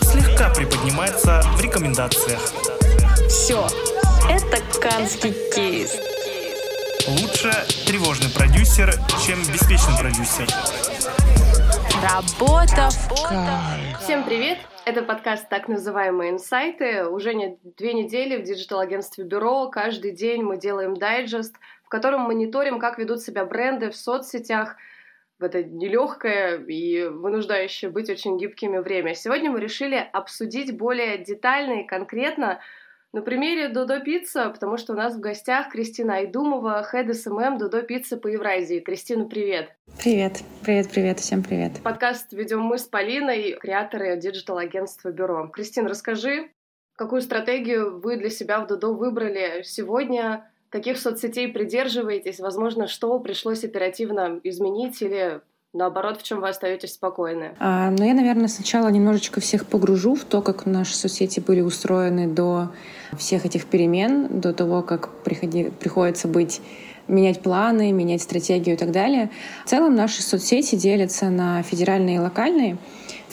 слегка приподнимается в рекомендациях. Все, это Канский кейс. Лучше тревожный продюсер, чем беспечный продюсер. Работа в кайф. Всем привет! Это подкаст «Так называемые инсайты». Уже не две недели в digital-агентстве «Бюро». Каждый день мы делаем дайджест, в котором мониторим, как ведут себя бренды в соцсетях в это нелегкое и вынуждающее быть очень гибкими время. Сегодня мы решили обсудить более детально и конкретно на примере Додо Пицца, потому что у нас в гостях Кристина Айдумова, head SMM Додо Пицца по Евразии. Кристина, привет! Привет, привет, привет, всем привет. Подкаст ведем мы с Полиной, креаторы digital-агентства Бюро. Кристина, расскажи, какую стратегию вы для себя в Додо выбрали сегодня, каких соцсетей придерживаетесь, возможно, что пришлось оперативно изменить или наоборот, в чем вы остаетесь спокойны? А, ну, я, наверное, сначала немножечко всех погружу в то, как наши соцсети были устроены до всех этих перемен, до того, как приходи, приходится быть менять планы, менять стратегию и так далее. В целом наши соцсети делятся на федеральные и локальные.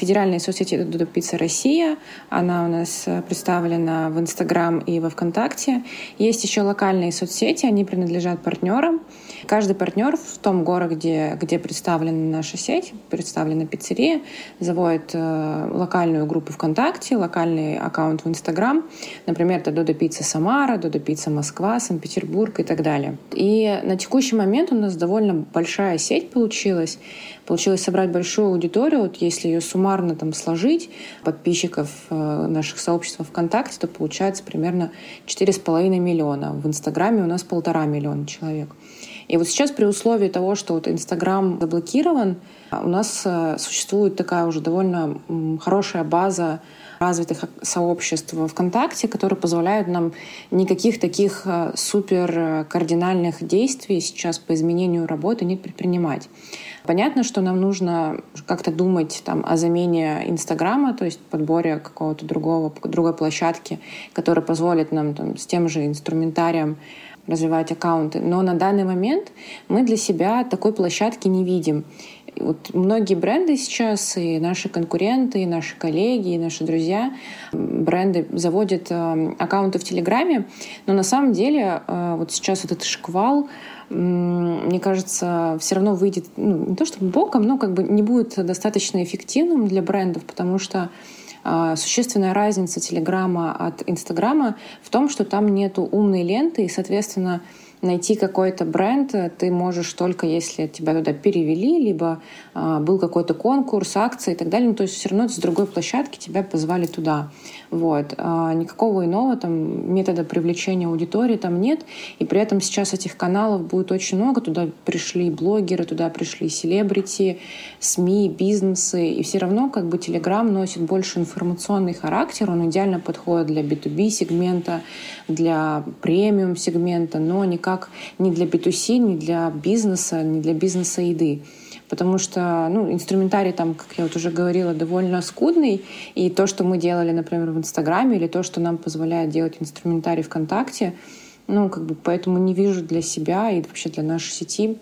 Федеральные соцсети — Дудо Пицца Россия. Она у нас э, представлена в Инстаграм и во Вконтакте. Есть еще локальные соцсети, они принадлежат партнерам. Каждый партнер в том городе, где, где представлена наша сеть, представлена пиццерия, заводит э, локальную группу ВКонтакте, локальный аккаунт в Инстаграм. Например, это Додо Пицца Самара, Додо Пицца Москва, Санкт-Петербург и так далее. И на текущий момент у нас довольно большая сеть получилась. Получилось собрать большую аудиторию. Вот если ее суммарно там сложить, подписчиков э, наших сообществ ВКонтакте, то получается примерно 4,5 миллиона. В Инстаграме у нас полтора миллиона человек. И вот сейчас при условии того, что вот Инстаграм заблокирован, у нас э, существует такая уже довольно хорошая база развитых сообществ ВКонтакте, которые позволяют нам никаких таких э, супер э, кардинальных действий сейчас по изменению работы не предпринимать. Понятно, что нам нужно как-то думать там, о замене Инстаграма, то есть подборе какого-то другого, другой площадки, которая позволит нам там, с тем же инструментарием развивать аккаунты. Но на данный момент мы для себя такой площадки не видим. Вот многие бренды сейчас, и наши конкуренты, и наши коллеги, и наши друзья, бренды заводят э, аккаунты в Телеграме, но на самом деле э, вот сейчас вот этот шквал, мне кажется, все равно выйдет, ну, не то чтобы боком, но как бы не будет достаточно эффективным для брендов, потому что а, существенная разница Телеграма от Инстаграма в том, что там нету умной ленты, и, соответственно, найти какой-то бренд ты можешь только если тебя туда перевели, либо э, был какой-то конкурс, акция и так далее. Ну, то есть все равно с другой площадки тебя позвали туда. Вот. А никакого иного там метода привлечения аудитории там нет. И при этом сейчас этих каналов будет очень много. Туда пришли блогеры, туда пришли селебрити, СМИ, бизнесы. И все равно как бы Телеграм носит больше информационный характер. Он идеально подходит для B2B сегмента, для премиум сегмента, но никак как ни для B2C, ни для бизнеса, ни для бизнеса еды. Потому что ну, инструментарий там, как я вот уже говорила, довольно скудный. И то, что мы делали, например, в Инстаграме, или то, что нам позволяет делать инструментарий ВКонтакте, ну, как бы поэтому не вижу для себя и вообще для нашей сети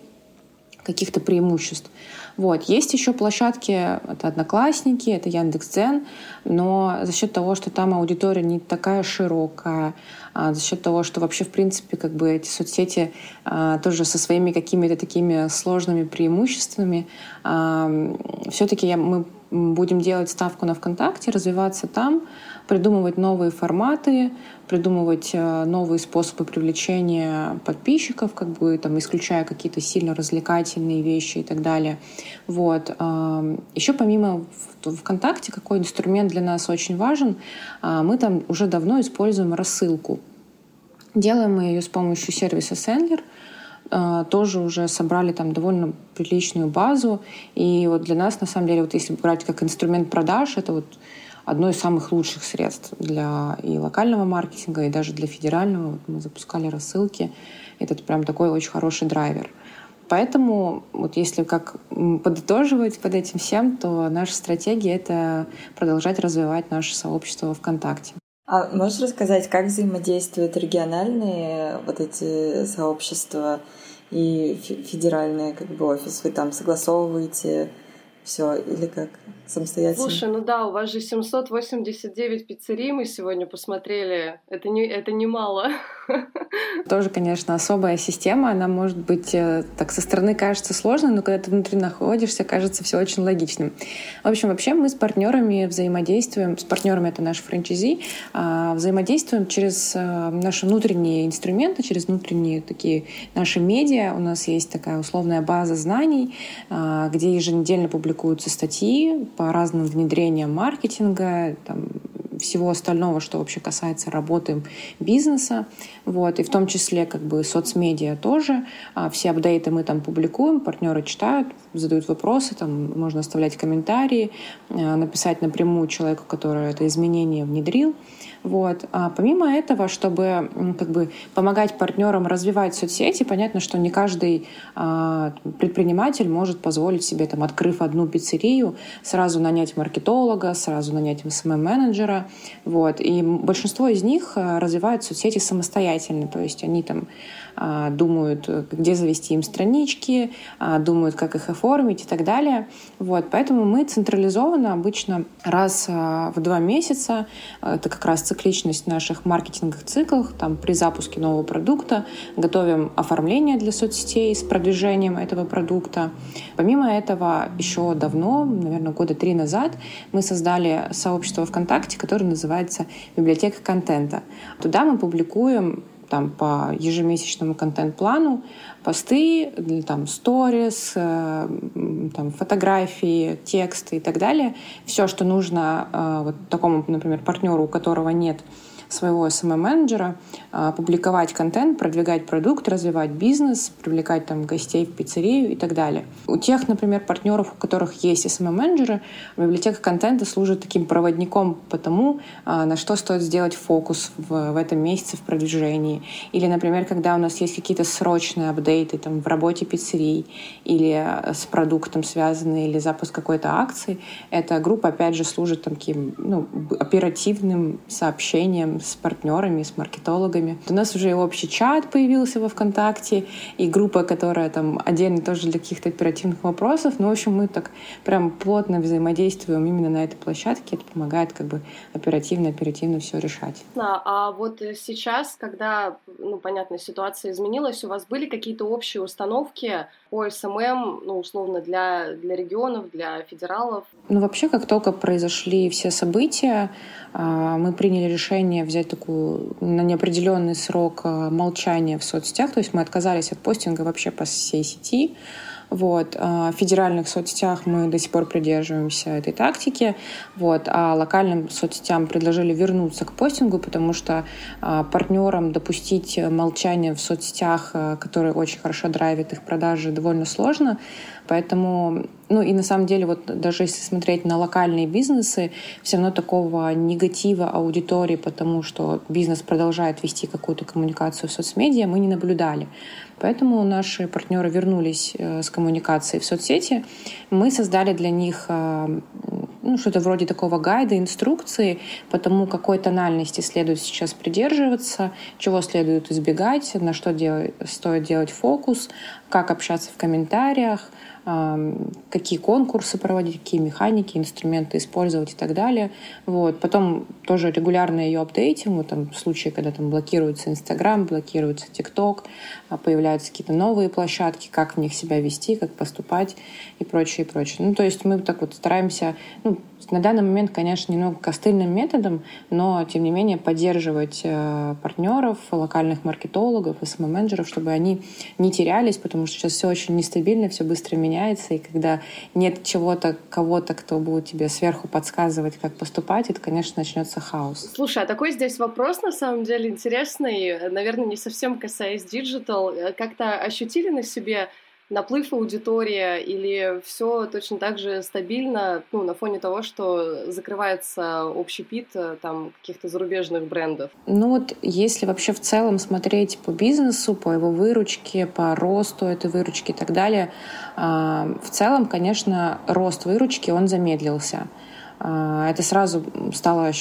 каких-то преимуществ. Вот. Есть еще площадки, это Одноклассники, это Яндекс.Дзен, но за счет того, что там аудитория не такая широкая, а за счет того, что вообще, в принципе, как бы эти соцсети а, тоже со своими какими-то такими сложными преимуществами, все-таки мы будем делать ставку на ВКонтакте, развиваться там, придумывать новые форматы, придумывать э, новые способы привлечения подписчиков, как бы там исключая какие-то сильно развлекательные вещи и так далее. Вот. Еще помимо ВКонтакте, какой инструмент для нас очень важен, а, мы там уже давно используем рассылку. Делаем мы ее с помощью сервиса Sendler, тоже уже собрали там довольно приличную базу. И вот для нас, на самом деле, вот если брать как инструмент продаж, это вот одно из самых лучших средств для и локального маркетинга, и даже для федерального. Вот мы запускали рассылки. Это прям такой очень хороший драйвер. Поэтому вот если как подытоживать под этим всем, то наша стратегия — это продолжать развивать наше сообщество ВКонтакте. А можешь рассказать, как взаимодействуют региональные вот эти сообщества и федеральные как бы офис? Вы там согласовываете все или как самостоятельно? Слушай, ну да, у вас же 789 пиццерий мы сегодня посмотрели. Это не это немало. Тоже, конечно, особая система. Она может быть э, так со стороны кажется сложной, но когда ты внутри находишься, кажется все очень логичным. В общем, вообще мы с партнерами взаимодействуем. С партнерами это наш франчайзи. А, взаимодействуем через э, наши внутренние инструменты, через внутренние такие наши медиа. У нас есть такая условная база знаний, а, где еженедельно публикуются статьи по разным внедрениям маркетинга, там, всего остального, что вообще касается работы бизнеса. Вот. И в том числе как бы соцмедиа тоже. А все апдейты мы там публикуем, партнеры читают, задают вопросы, там можно оставлять комментарии, а, написать напрямую человеку, который это изменение внедрил. Вот. А помимо этого, чтобы как бы помогать партнерам развивать соцсети, понятно, что не каждый а, предприниматель может позволить себе, там, открыв одну пиццерию, сразу нанять маркетолога, сразу нанять SMM-менеджера. Вот. И большинство из них а, развивают соцсети самостоятельно, то есть они там думают, где завести им странички, а, думают, как их оформить и так далее. Вот, поэтому мы централизованно обычно раз а, в два месяца, это как раз цикличность наших маркетинговых циклов, там при запуске нового продукта готовим оформление для соцсетей с продвижением этого продукта. Помимо этого, еще давно, наверное, года три назад, мы создали сообщество ВКонтакте, которое называется «Библиотека контента». Туда мы публикуем там по ежемесячному контент-плану посты, там сторис, э, там фотографии, тексты и так далее. Все, что нужно э, вот такому, например, партнеру, у которого нет своего SMM-менеджера, а, публиковать контент, продвигать продукт, развивать бизнес, привлекать там гостей в пиццерию и так далее. У тех, например, партнеров, у которых есть SMM-менеджеры, библиотека контента служит таким проводником по тому, а, на что стоит сделать фокус в, в этом месяце в продвижении. Или, например, когда у нас есть какие-то срочные апдейты там, в работе пиццерий или а, с продуктом связанные, или запуск какой-то акции, эта группа, опять же, служит таким ну, оперативным сообщением с партнерами, с маркетологами. У нас уже и общий чат появился во ВКонтакте, и группа, которая там отдельно тоже для каких-то оперативных вопросов. Ну, в общем, мы так прям плотно взаимодействуем именно на этой площадке. Это помогает как бы оперативно-оперативно все решать. Да, а вот сейчас, когда, ну, понятно, ситуация изменилась, у вас были какие-то общие установки по SMM, ну, условно, для, для регионов, для федералов? Ну, вообще, как только произошли все события, а, мы приняли решение взять такую на неопределенный срок а, молчания в соцсетях, то есть мы отказались от постинга вообще по всей сети, вот. А в федеральных соцсетях мы до сих пор придерживаемся этой тактики. Вот. А локальным соцсетям предложили вернуться к постингу, потому что а, партнерам допустить молчание в соцсетях, которые очень хорошо драйвят их продажи, довольно сложно. Поэтому, ну и на самом деле, вот даже если смотреть на локальные бизнесы, все равно такого негатива аудитории, потому что бизнес продолжает вести какую-то коммуникацию в соцмедиа, мы не наблюдали. Поэтому наши партнеры вернулись э, с коммуникацией в соцсети. Мы создали для них э, ну, что-то вроде такого гайда, инструкции по тому, какой тональности следует сейчас придерживаться, чего следует избегать, на что делать, стоит делать фокус, как общаться в комментариях, какие конкурсы проводить, какие механики, инструменты использовать и так далее. Вот. Потом тоже регулярно ее апдейтим. Вот там в случае, когда там блокируется Инстаграм, блокируется ТикТок, а появляются какие-то новые площадки, как в них себя вести, как поступать и прочее, и прочее. Ну, то есть мы так вот стараемся, ну, на данный момент, конечно, немного костыльным методом, но, тем не менее, поддерживать э, партнеров, локальных маркетологов, СММ-менеджеров, чтобы они не терялись, потому что сейчас все очень нестабильно, все быстро меняется, и когда нет чего-то, кого-то, кто будет тебе сверху подсказывать, как поступать, это, конечно, начнется хаос. Слушай, а такой здесь вопрос, на самом деле, интересный, наверное, не совсем касаясь digital. Как-то ощутили на себе наплыв аудитории или все точно так же стабильно, ну, на фоне того, что закрывается общепит э, там каких-то зарубежных брендов? Ну вот если вообще в целом смотреть по бизнесу, по его выручке, по росту этой выручки и так далее, а, в целом, конечно, рост выручки, он замедлился. А, это сразу стало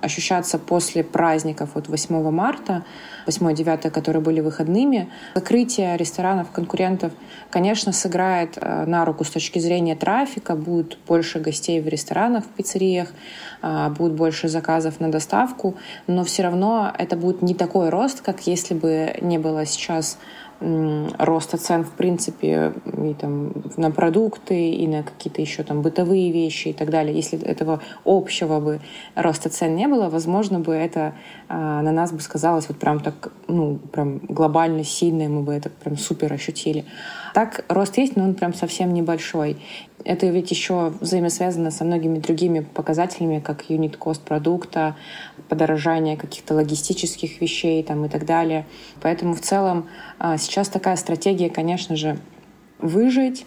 ощущаться после праздников вот 8 марта, 8-9, которые были выходными. Закрытие ресторанов, конкурентов, конечно, сыграет э, на руку с точки зрения трафика. Будет больше гостей в ресторанах, в пиццериях, а, будет больше заказов на доставку, но все равно это будет не такой рост, как если бы не было сейчас роста цен в принципе и там на продукты и на какие-то еще там бытовые вещи и так далее. Если этого общего бы роста цен не было, возможно бы это а, на нас бы сказалось вот прям так, ну, прям глобально сильно, мы бы это прям супер ощутили. Так рост есть, но он прям совсем небольшой. Это ведь еще взаимосвязано со многими другими показателями, как юнит кост продукта, подорожание каких-то логистических вещей там, и так далее. Поэтому в целом а, сейчас такая стратегия, конечно же, выжить,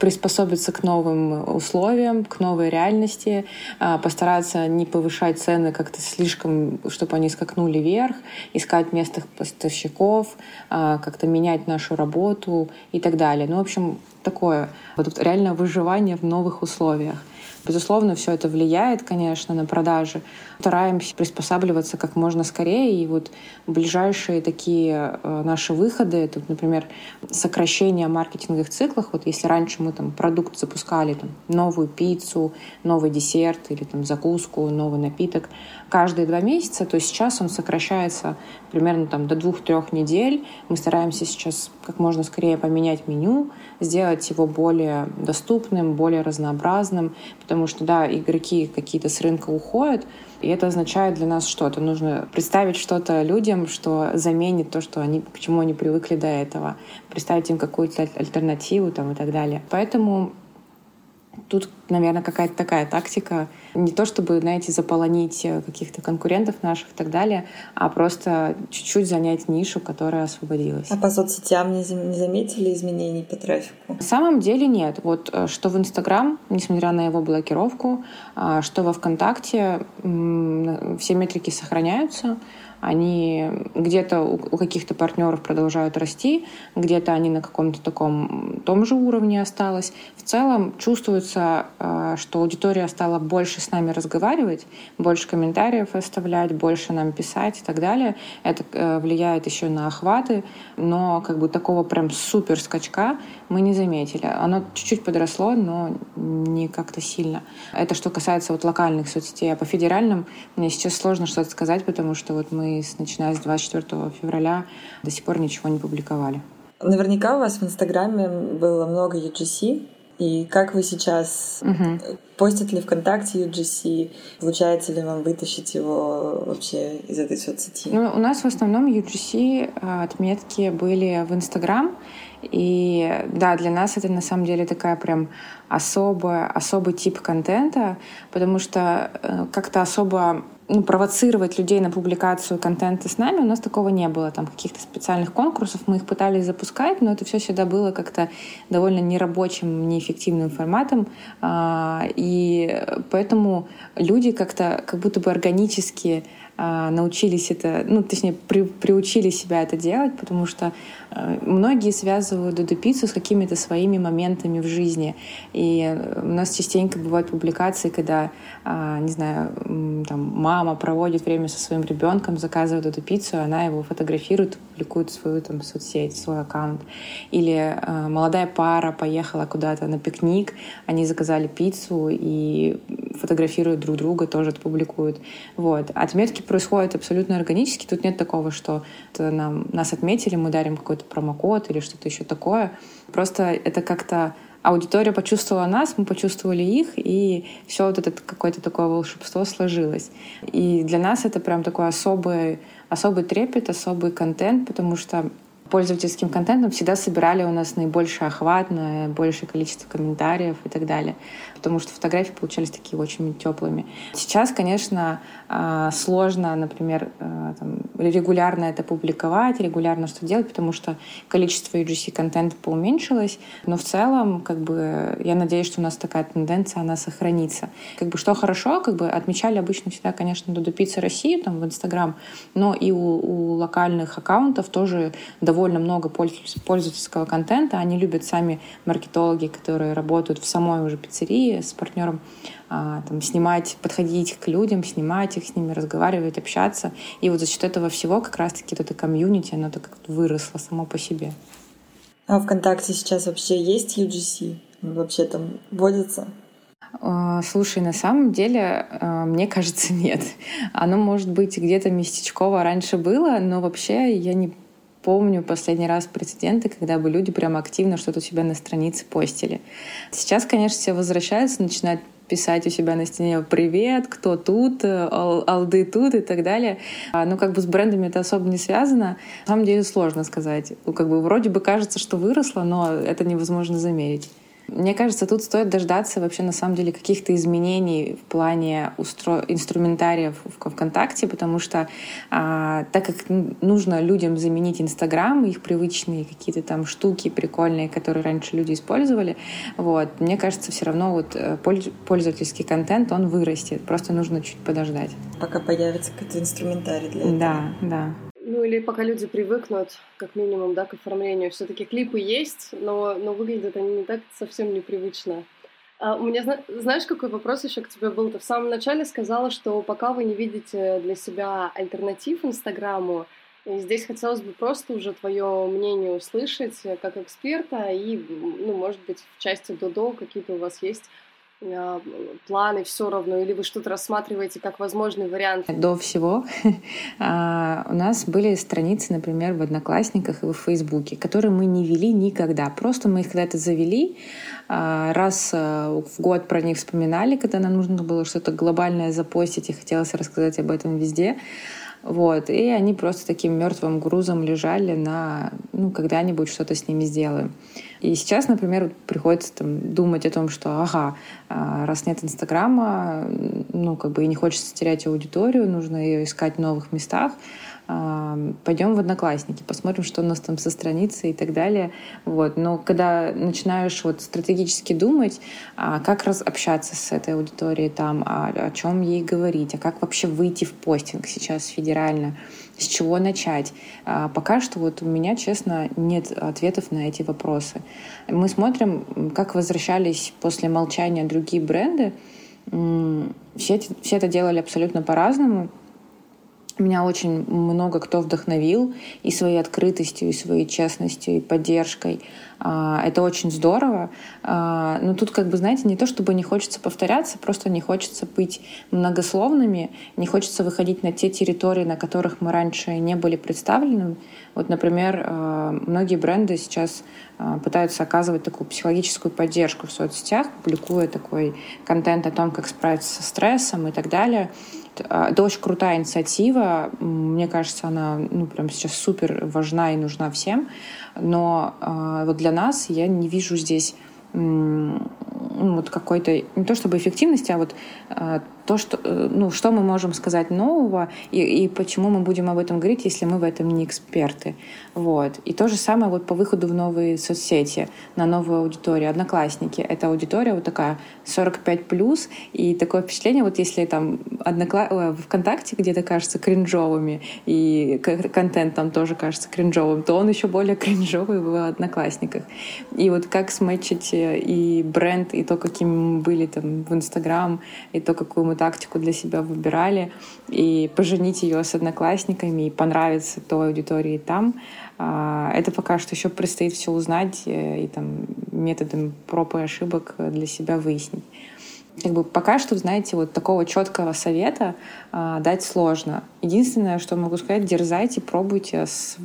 приспособиться к новым условиям, к новой реальности, а, постараться не повышать цены как-то слишком, чтобы они скакнули вверх, искать местных поставщиков, а, как-то менять нашу работу и так далее. Ну, в общем, такое вот реально выживание в новых условиях. Безусловно, все это влияет, конечно, на продажи. Стараемся приспосабливаться как можно скорее. И вот ближайшие такие э, наши выходы, это, например, сокращение маркетинговых циклов. Вот если раньше мы там продукт запускали, там, новую пиццу, новый десерт или там закуску, новый напиток каждые два месяца, то сейчас он сокращается примерно там до двух-трех недель. Мы стараемся сейчас как можно скорее поменять меню, сделать его более доступным, более разнообразным, потому что, да, игроки какие-то с рынка уходят, и это означает для нас что-то. Нужно представить что-то людям, что заменит то, что они, к чему они привыкли до этого. Представить им какую-то альтернативу там, и так далее. Поэтому Тут, наверное, какая-то такая тактика. Не то чтобы, знаете, заполонить э, каких-то конкурентов наших и так далее, а просто чуть-чуть занять нишу, которая освободилась. А по соцсетям не заметили изменений по трафику? На самом деле нет. Вот э, что в Инстаграм, несмотря на его блокировку, а, что во ВКонтакте, все метрики сохраняются они где-то у каких-то партнеров продолжают расти, где-то они на каком-то таком том же уровне осталось. В целом чувствуется, э, что аудитория стала больше с нами разговаривать, больше комментариев оставлять, больше нам писать и так далее. Это э, влияет еще на охваты, но как бы такого прям супер скачка мы не заметили. Оно чуть-чуть подросло, но не как-то сильно. Это что касается вот локальных соцсетей. А по федеральным мне сейчас сложно что-то сказать, потому что вот мы начиная с 24 февраля до сих пор ничего не публиковали. Наверняка у вас в Инстаграме было много UGC. И как вы сейчас угу. постит ли ВКонтакте UGC? Получается ли вам вытащить его вообще из этой соцсети? Ну, у нас в основном UGC а, отметки были в Инстаграм. И да, для нас это на самом деле такая прям особая, особый тип контента, потому что э, как-то особо ну, провоцировать людей на публикацию контента с нами, у нас такого не было. Там каких-то специальных конкурсов мы их пытались запускать, но это все всегда было как-то довольно нерабочим, неэффективным форматом. А, и поэтому люди как-то как будто бы органически научились это, ну, точнее, при, приучили себя это делать, потому что э, многие связывают Додо пиццу с какими-то своими моментами в жизни. И у нас частенько бывают публикации, когда, э, не знаю, там, мама проводит время со своим ребенком, заказывает Додо пиццу, она его фотографирует, публикует в свою там, соцсеть, свой аккаунт. Или э, молодая пара поехала куда-то на пикник, они заказали пиццу и фотографируют друг друга, тоже это публикуют. Вот. Отметки происходит абсолютно органически. Тут нет такого, что нам, нас отметили, мы дарим какой-то промокод или что-то еще такое. Просто это как-то аудитория почувствовала нас, мы почувствовали их, и все вот это какое-то такое волшебство сложилось. И для нас это прям такой особый, особый трепет, особый контент, потому что пользовательским контентом всегда собирали у нас наибольший охват, наибольшее количество комментариев и так далее. Потому что фотографии получались такие очень теплыми. Сейчас, конечно, а, сложно, например, а, там, регулярно это публиковать, регулярно что делать, потому что количество UGC-контента поуменьшилось. Но в целом, как бы, я надеюсь, что у нас такая тенденция, она сохранится. Как бы, что хорошо, как бы, отмечали обычно всегда, конечно, Додо Пицца России там, в Инстаграм, но и у, у локальных аккаунтов тоже довольно довольно много пользовательского контента. Они любят сами маркетологи, которые работают в самой уже пиццерии с партнером, а, там, снимать, подходить к людям, снимать их, с ними разговаривать, общаться. И вот за счет этого всего как раз-таки вот это комьюнити, оно так выросло само по себе. А ВКонтакте сейчас вообще есть UGC? Вообще там водится? А, слушай, на самом деле, а, мне кажется, нет. Оно, может быть, где-то местечково раньше было, но вообще я не помню последний раз прецеденты, когда бы люди прям активно что-то у себя на странице постили. Сейчас, конечно, все возвращаются, начинают писать у себя на стене «Привет, кто тут?», Ал «Алды тут» и так далее. А, ну, как бы с брендами это особо не связано. На самом деле сложно сказать. Как бы вроде бы кажется, что выросло, но это невозможно замерить. Мне кажется, тут стоит дождаться вообще на самом деле каких-то изменений в плане устро... инструментариев в ВКонтакте, потому что а, так как нужно людям заменить Инстаграм, их привычные какие-то там штуки прикольные, которые раньше люди использовали, вот, мне кажется, все равно вот э, пользовательский контент, он вырастет. Просто нужно чуть подождать. Пока появится какой-то инструментарий для этого. Да, да. Ну или пока люди привыкнут, как минимум, да, к оформлению. Все-таки клипы есть, но, но выглядят они не так совсем непривычно. А у меня, знаешь, какой вопрос еще к тебе был? Ты в самом начале сказала, что пока вы не видите для себя альтернатив Инстаграму, и здесь хотелось бы просто уже твое мнение услышать как эксперта и, ну, может быть, в части Додо какие-то у вас есть планы все равно, или вы что-то рассматриваете как возможный вариант? До всего а, у нас были страницы, например, в Одноклассниках и в Фейсбуке, которые мы не вели никогда. Просто мы их когда-то завели, а, раз в год про них вспоминали, когда нам нужно было что-то глобальное запостить и хотелось рассказать об этом везде. Вот. И они просто таким мертвым грузом лежали на, ну, когда-нибудь что-то с ними сделаем. И сейчас, например, приходится там, думать о том, что, ага, а, раз нет Инстаграма, ну, как бы и не хочется терять аудиторию, нужно ее искать в новых местах, пойдем в Одноклассники, посмотрим, что у нас там со страницей и так далее. Вот. Но когда начинаешь вот стратегически думать, а, как раз общаться с этой аудиторией там, а, о чем ей говорить, а как вообще выйти в постинг сейчас федерально, с чего начать. А, пока что вот у меня, честно, нет ответов на эти вопросы. Мы смотрим, как возвращались после молчания другие бренды. Все, все это делали абсолютно по-разному. Меня очень много кто вдохновил и своей открытостью, и своей честностью, и поддержкой. А, это очень здорово. А, но тут, как бы, знаете, не то чтобы не хочется повторяться, просто не хочется быть многословными, не хочется выходить на те территории, на которых мы раньше не были представлены. Вот, например, а, многие бренды сейчас пытаются оказывать такую психологическую поддержку в соцсетях, публикуя такой контент о том, как справиться со стрессом и так далее. Это очень крутая инициатива. Мне кажется, она ну, прям сейчас супер важна и нужна всем. Но э, вот для нас я не вижу здесь э, вот какой-то не то чтобы эффективности, а вот э, то, что, э, ну, что мы можем сказать нового и, и почему мы будем об этом говорить, если мы в этом не эксперты. Вот. И то же самое вот по выходу в новые соцсети, на новую аудиторию. Одноклассники — это аудитория вот такая 45+, и такое впечатление, вот если там однокла... ВКонтакте где-то кажется кринжовыми, и контент там тоже кажется кринжовым, то он еще более кринжовый в Одноклассниках. И вот как смычить э, и бренд, и то, какими мы были там в Инстаграм, и то, какую мы тактику для себя выбирали, и поженить ее с одноклассниками, и понравиться той аудитории там. А, это пока что еще предстоит все узнать э, и там методом проб и ошибок для себя выяснить. Как бы пока что, знаете, вот такого четкого совета а, дать сложно. Единственное, что могу сказать, дерзайте, пробуйте, с,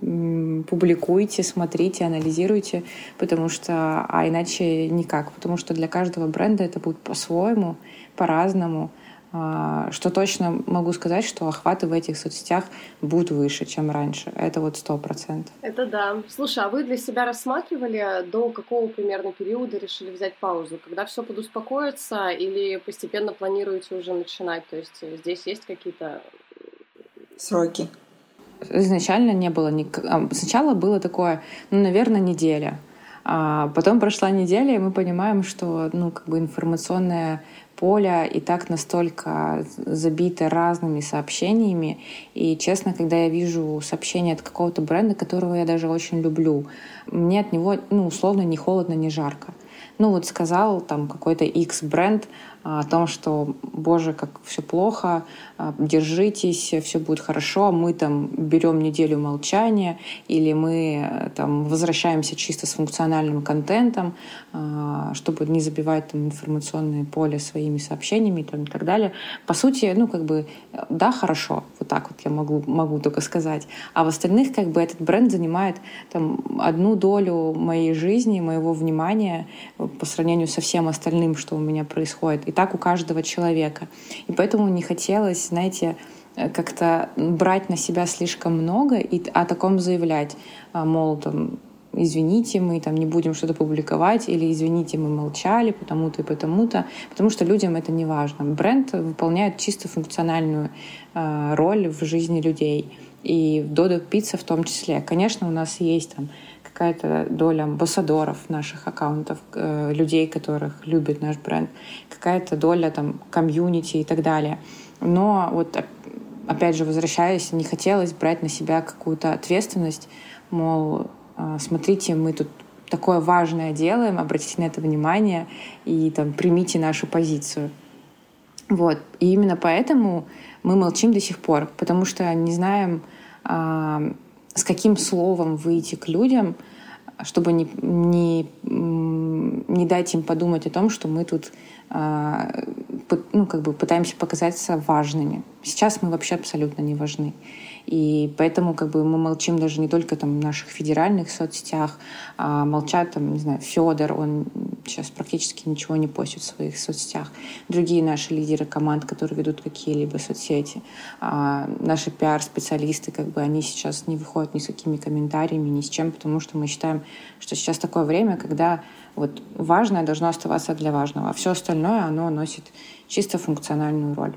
публикуйте, смотрите, анализируйте, потому что, а иначе никак, потому что для каждого бренда это будет по-своему, по-разному. А, что точно могу сказать, что охваты в этих соцсетях будут выше, чем раньше. Это вот сто процентов. Это да. Слушай, а вы для себя рассматривали, до какого примерно периода решили взять паузу? Когда все подуспокоится или постепенно планируете уже начинать? То есть здесь есть какие-то... Сроки. Изначально не было... Ник... А, сначала было такое, ну, наверное, неделя. А потом прошла неделя, и мы понимаем, что ну, как бы информационное поле и так настолько забито разными сообщениями. И, честно, когда я вижу сообщение от какого-то бренда, которого я даже очень люблю, мне от него, ну, условно, не холодно, не жарко. Ну, вот сказал там какой-то X бренд, о том, что, боже, как все плохо, а, держитесь, все будет хорошо, мы там берем неделю молчания, или мы э, там возвращаемся чисто с функциональным контентом, а, чтобы не забивать там информационное поле своими сообщениями там, и так далее. По сути, ну, как бы, да, хорошо, вот так вот я могу, могу только сказать. А в остальных, как бы, этот бренд занимает там одну долю моей жизни, моего внимания по сравнению со всем остальным, что у меня происходит. И так у каждого человека. И поэтому не хотелось, знаете, э, как-то брать на себя слишком много и о таком заявлять, а, мол, там, извините, мы там не будем что-то публиковать, или извините, мы молчали, потому-то и потому-то, потому что людям это не важно. Бренд выполняет чисто функциональную э, роль в жизни людей, и Додо Пицца в том числе. Конечно, у нас есть там какая-то доля амбассадоров наших аккаунтов, э, людей, которых любит наш бренд, какая-то доля там комьюнити и так далее. Но вот опять же, возвращаясь, не хотелось брать на себя какую-то ответственность, мол, э, смотрите, мы тут такое важное делаем, обратите на это внимание и там примите нашу позицию. Вот. И именно поэтому мы молчим до сих пор, потому что не знаем, а, с каким словом выйти к людям, чтобы не, не, не дать им подумать о том, что мы тут а, ну, как бы пытаемся показаться важными. Сейчас мы вообще абсолютно не важны. И поэтому как бы мы молчим даже не только там в наших федеральных соцсетях, а молчат там, не знаю, Федор, он сейчас практически ничего не постит в своих соцсетях. Другие наши лидеры команд, которые ведут какие-либо соцсети, а наши пиар-специалисты, как бы они сейчас не выходят ни с какими комментариями, ни с чем, потому что мы считаем, что сейчас такое время, когда вот важное должно оставаться для важного, а все остальное, оно носит чисто функциональную роль.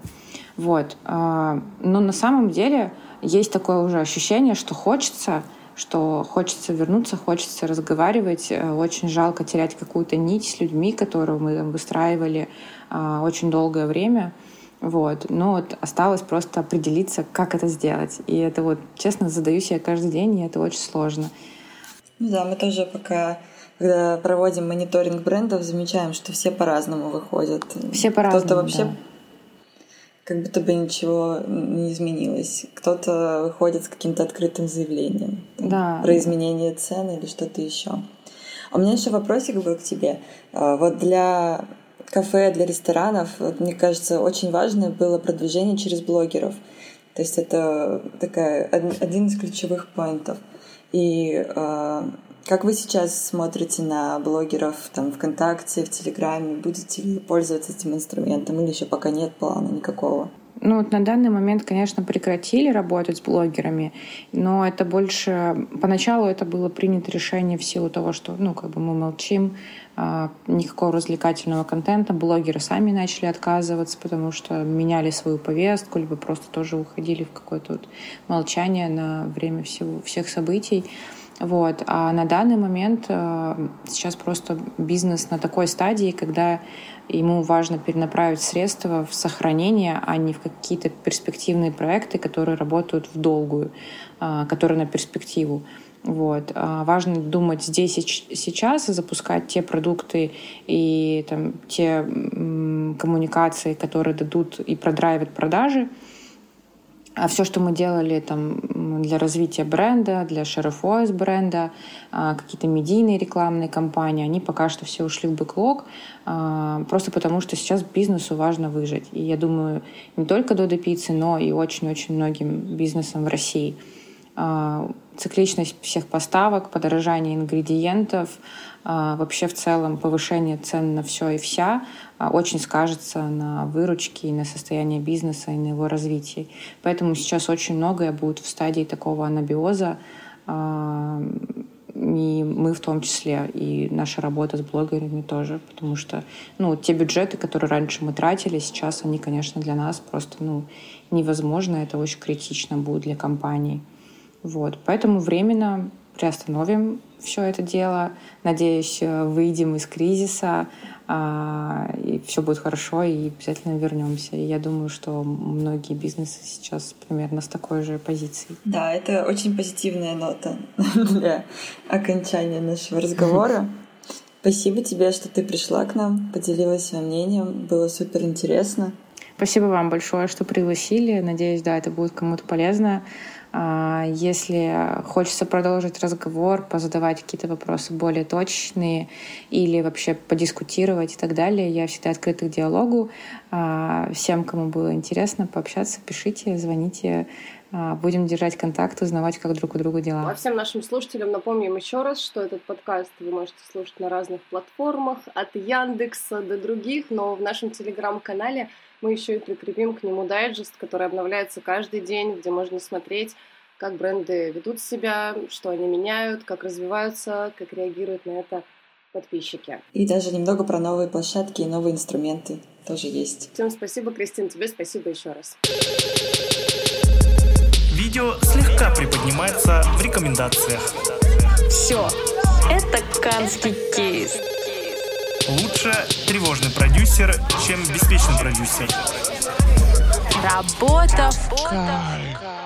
Вот. А, но на самом деле есть такое уже ощущение, что хочется, что хочется вернуться, хочется разговаривать. Э, очень жалко терять какую-то нить с людьми, которую мы выстраивали а, очень долгое время. Вот. Но вот осталось просто определиться, как это сделать. И это вот, честно, задаю себе каждый день, и это очень сложно. Ну да, мы тоже пока когда проводим мониторинг брендов, замечаем, что все по-разному выходят. Все по-разному, Кто-то вообще да. Как будто бы ничего не изменилось. Кто-то выходит с каким-то открытым заявлением да. про изменение цены или что-то еще. А у меня еще вопросик был к тебе. А, вот для кафе, для ресторанов, вот, мне кажется, очень важно было продвижение через блогеров. То есть это такая один из ключевых поинтов. И э, как вы сейчас смотрите на блогеров там ВКонтакте, в Телеграме? Будете ли пользоваться этим инструментом или еще пока нет плана никакого? Ну, вот на данный момент, конечно, прекратили работать с блогерами, но это больше... Поначалу это было принято решение в силу того, что, ну, как бы мы молчим, а, никакого развлекательного контента. Блогеры сами начали отказываться, потому что меняли свою повестку, либо просто тоже уходили в какое-то вот молчание на время всего, всех событий. Вот. А на данный момент э, сейчас просто бизнес на такой стадии, когда ему важно перенаправить средства в сохранение, а не в какие-то перспективные проекты, которые работают в долгую, э, которые на перспективу. Вот. А важно думать здесь и сейчас, запускать те продукты и там, те коммуникации, которые дадут и продрайвят продажи, а все, что мы делали там для развития бренда, для шерофоис бренда, а, какие-то медийные рекламные кампании, они пока что все ушли в бэклог, а, просто потому что сейчас бизнесу важно выжить. И я думаю, не только Додо Пиццы, но и очень-очень многим бизнесам в России. А, цикличность всех поставок, подорожание ингредиентов, вообще в целом повышение цен на все и вся а, очень скажется на выручке и на состоянии бизнеса и на его развитии. Поэтому сейчас очень многое будет в стадии такого анабиоза, а, и мы в том числе, и наша работа с блогерами тоже, потому что ну, те бюджеты, которые раньше мы тратили, сейчас они, конечно, для нас просто ну, невозможно, это очень критично будет для компании. Вот. Поэтому временно приостановим все это дело. Надеюсь, выйдем из кризиса, а, и все будет хорошо, и обязательно вернемся. И я думаю, что многие бизнесы сейчас примерно с такой же позицией. Да, это очень позитивная нота для окончания нашего разговора. Спасибо тебе, что ты пришла к нам, поделилась своим мнением. Было супер интересно. Спасибо вам большое, что пригласили. Надеюсь, да, это будет кому-то полезно. А, если хочется продолжить разговор, позадавать какие-то вопросы более точные или вообще подискутировать и так далее, я всегда открыта к диалогу. А, всем, кому было интересно пообщаться, пишите, звоните. А, будем держать контакт, узнавать, как друг у друга дела. А всем нашим слушателям напомним еще раз, что этот подкаст вы можете слушать на разных платформах, от Яндекса до других, но в нашем телеграм-канале мы еще и прикрепим к нему дайджест, который обновляется каждый день, где можно смотреть, как бренды ведут себя, что они меняют, как развиваются, как реагируют на это подписчики. И даже немного про новые площадки и новые инструменты тоже есть. Всем спасибо, Кристина, тебе спасибо еще раз. Видео слегка приподнимается в рекомендациях. Все, это Канский кейс. Лучше тревожный продюсер, чем беспечный продюсер. Работа в кайф.